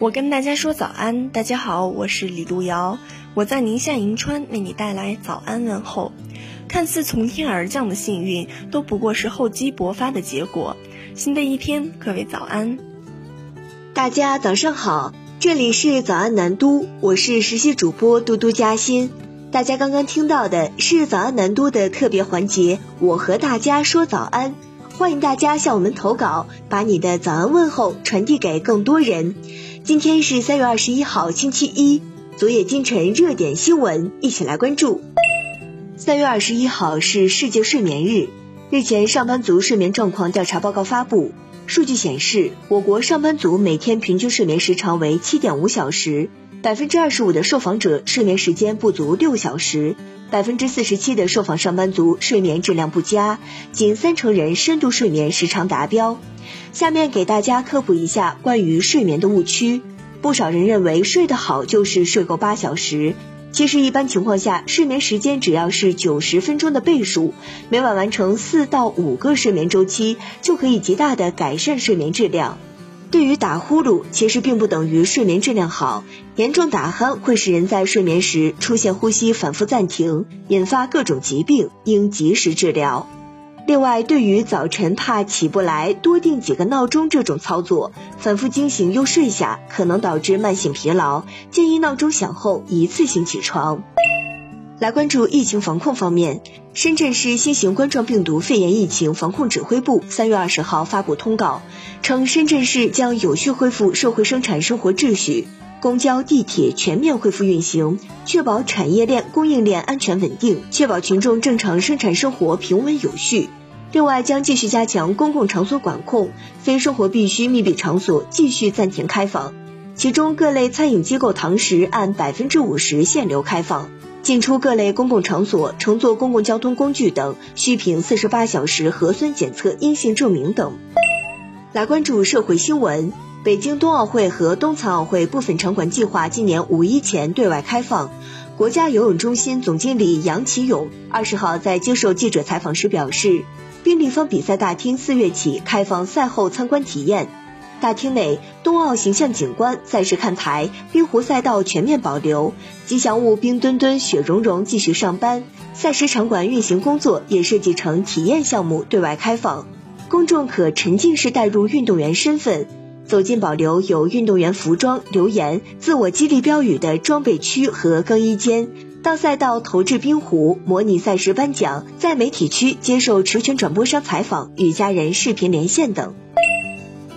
我跟大家说早安，大家好，我是李路遥，我在宁夏银川为你带来早安问候。看似从天而降的幸运，都不过是厚积薄发的结果。新的一天，各位早安，大家早上好，这里是早安南都，我是实习主播嘟嘟嘉欣。大家刚刚听到的是早安南都的特别环节，我和大家说早安，欢迎大家向我们投稿，把你的早安问候传递给更多人。今天是三月二十一号，星期一。昨夜今晨热点新闻，一起来关注。三月二十一号是世界睡眠日。日前，上班族睡眠状况调查报告发布，数据显示，我国上班族每天平均睡眠时长为七点五小时，百分之二十五的受访者睡眠时间不足六小时，百分之四十七的受访上班族睡眠质量不佳，仅三成人深度睡眠时长达标。下面给大家科普一下关于睡眠的误区。不少人认为睡得好就是睡够八小时，其实一般情况下，睡眠时间只要是九十分钟的倍数，每晚完成四到五个睡眠周期，就可以极大的改善睡眠质量。对于打呼噜，其实并不等于睡眠质量好，严重打鼾会使人在睡眠时出现呼吸反复暂停，引发各种疾病，应及时治疗。另外，对于早晨怕起不来，多定几个闹钟这种操作，反复惊醒又睡下，可能导致慢性疲劳，建议闹钟响后一次性起床。来关注疫情防控方面，深圳市新型冠状病毒肺炎疫情防控指挥部三月二十号发布通告，称深圳市将有序恢复社会生产生活秩序，公交、地铁全面恢复运行，确保产业链、供应链安全稳定，确保群众正常生产生活平稳有序。另外，将继续加强公共场所管控，非生活必需密闭场所继续暂停开放。其中，各类餐饮机构堂食按百分之五十限流开放，进出各类公共场所、乘坐公共交通工具等需凭四十八小时核酸检测阴性证明等。来关注社会新闻：北京冬奥会和冬残奥会部分场馆计划今年五一前对外开放。国家游泳中心总经理杨启勇二十号在接受记者采访时表示。冰立方比赛大厅四月起开放赛后参观体验。大厅内冬奥形象景观、赛事看台、冰壶赛道全面保留，吉祥物冰墩墩、雪融融继续上班。赛事场馆运行工作也设计成体验项目对外开放，公众可沉浸式带入运动员身份，走进保留有运动员服装、留言、自我激励标语的装备区和更衣间。到赛道投掷冰壶，模拟赛事颁奖，在媒体区接受持权转播商采访，与家人视频连线等。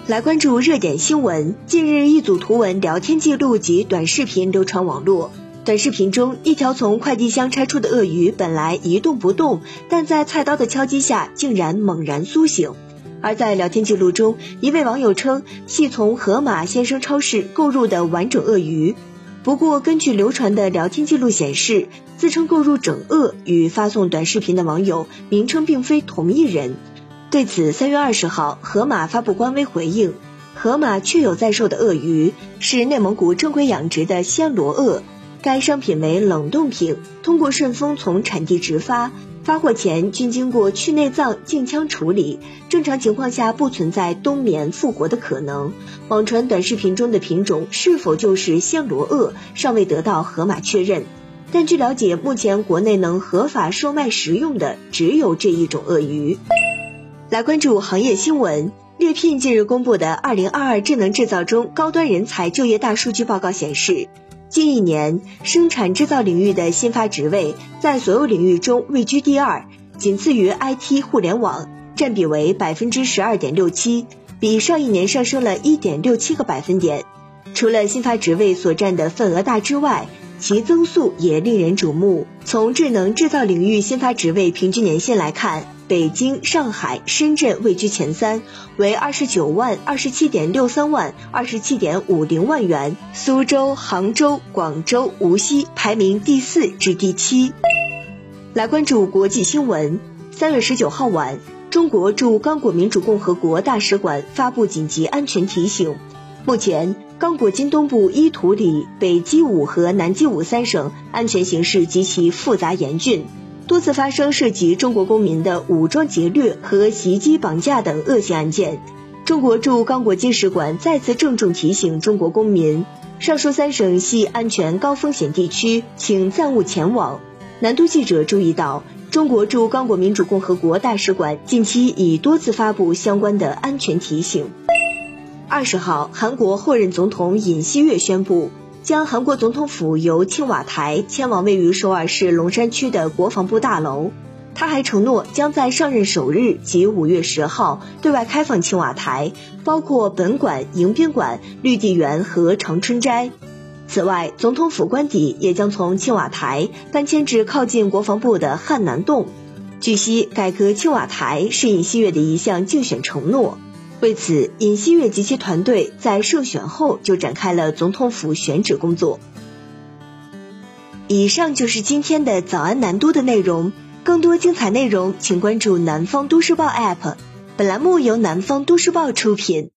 来关注热点新闻。近日，一组图文聊天记录及短视频流传网络。短视频中，一条从快递箱拆出的鳄鱼本来一动不动，但在菜刀的敲击下，竟然猛然苏醒。而在聊天记录中，一位网友称系从盒马鲜生超市购入的完整鳄鱼。不过，根据流传的聊天记录显示，自称购入整鳄与发送短视频的网友名称并非同一人。对此，三月二十号，盒马发布官微回应：盒马确有在售的鳄鱼，是内蒙古正规养殖的暹罗鳄，该商品为冷冻品，通过顺丰从产地直发。发货前均经过去内脏、净腔处理，正常情况下不存在冬眠复活的可能。网传短视频中的品种是否就是暹罗鳄，尚未得到盒马确认。但据了解，目前国内能合法售卖食用的只有这一种鳄鱼。来关注行业新闻，猎聘近日公布的《二零二二智能制造中高端人才就业大数据报告》显示。近一年，生产制造领域的新发职位在所有领域中位居第二，仅次于 IT 互联网，占比为百分之十二点六七，比上一年上升了一点六七个百分点。除了新发职位所占的份额大之外，其增速也令人瞩目。从智能制造领域新发职位平均年限来看，北京、上海、深圳位居前三，为二十九万、二十七点六三万、二十七点五零万元；苏州、杭州、广州、无锡排名第四至第七。来关注国际新闻。三月十九号晚，中国驻刚果民主共和国大使馆发布紧急安全提醒。目前，刚果金东部伊图里、北基武和南基武三省安全形势极其复杂严峻，多次发生涉及中国公民的武装劫掠和袭击、绑架等恶性案件。中国驻刚果金使馆再次郑重提醒中国公民，上述三省系安全高风险地区，请暂勿前往。南都记者注意到，中国驻刚果民主共和国大使馆近期已多次发布相关的安全提醒。二十号，韩国后任总统尹锡悦宣布，将韩国总统府由青瓦台迁往位于首尔市龙山区的国防部大楼。他还承诺将在上任首日及五月十号对外开放青瓦台，包括本馆、迎宾馆、绿地园和长春斋。此外，总统府官邸也将从青瓦台搬迁至靠近国防部的汉南洞。据悉，改革青瓦台是尹锡悦的一项竞选承诺。为此，尹锡悦及其团队在胜选后就展开了总统府选址工作。以上就是今天的早安南都的内容。更多精彩内容，请关注南方都市报 APP。本栏目由南方都市报出品。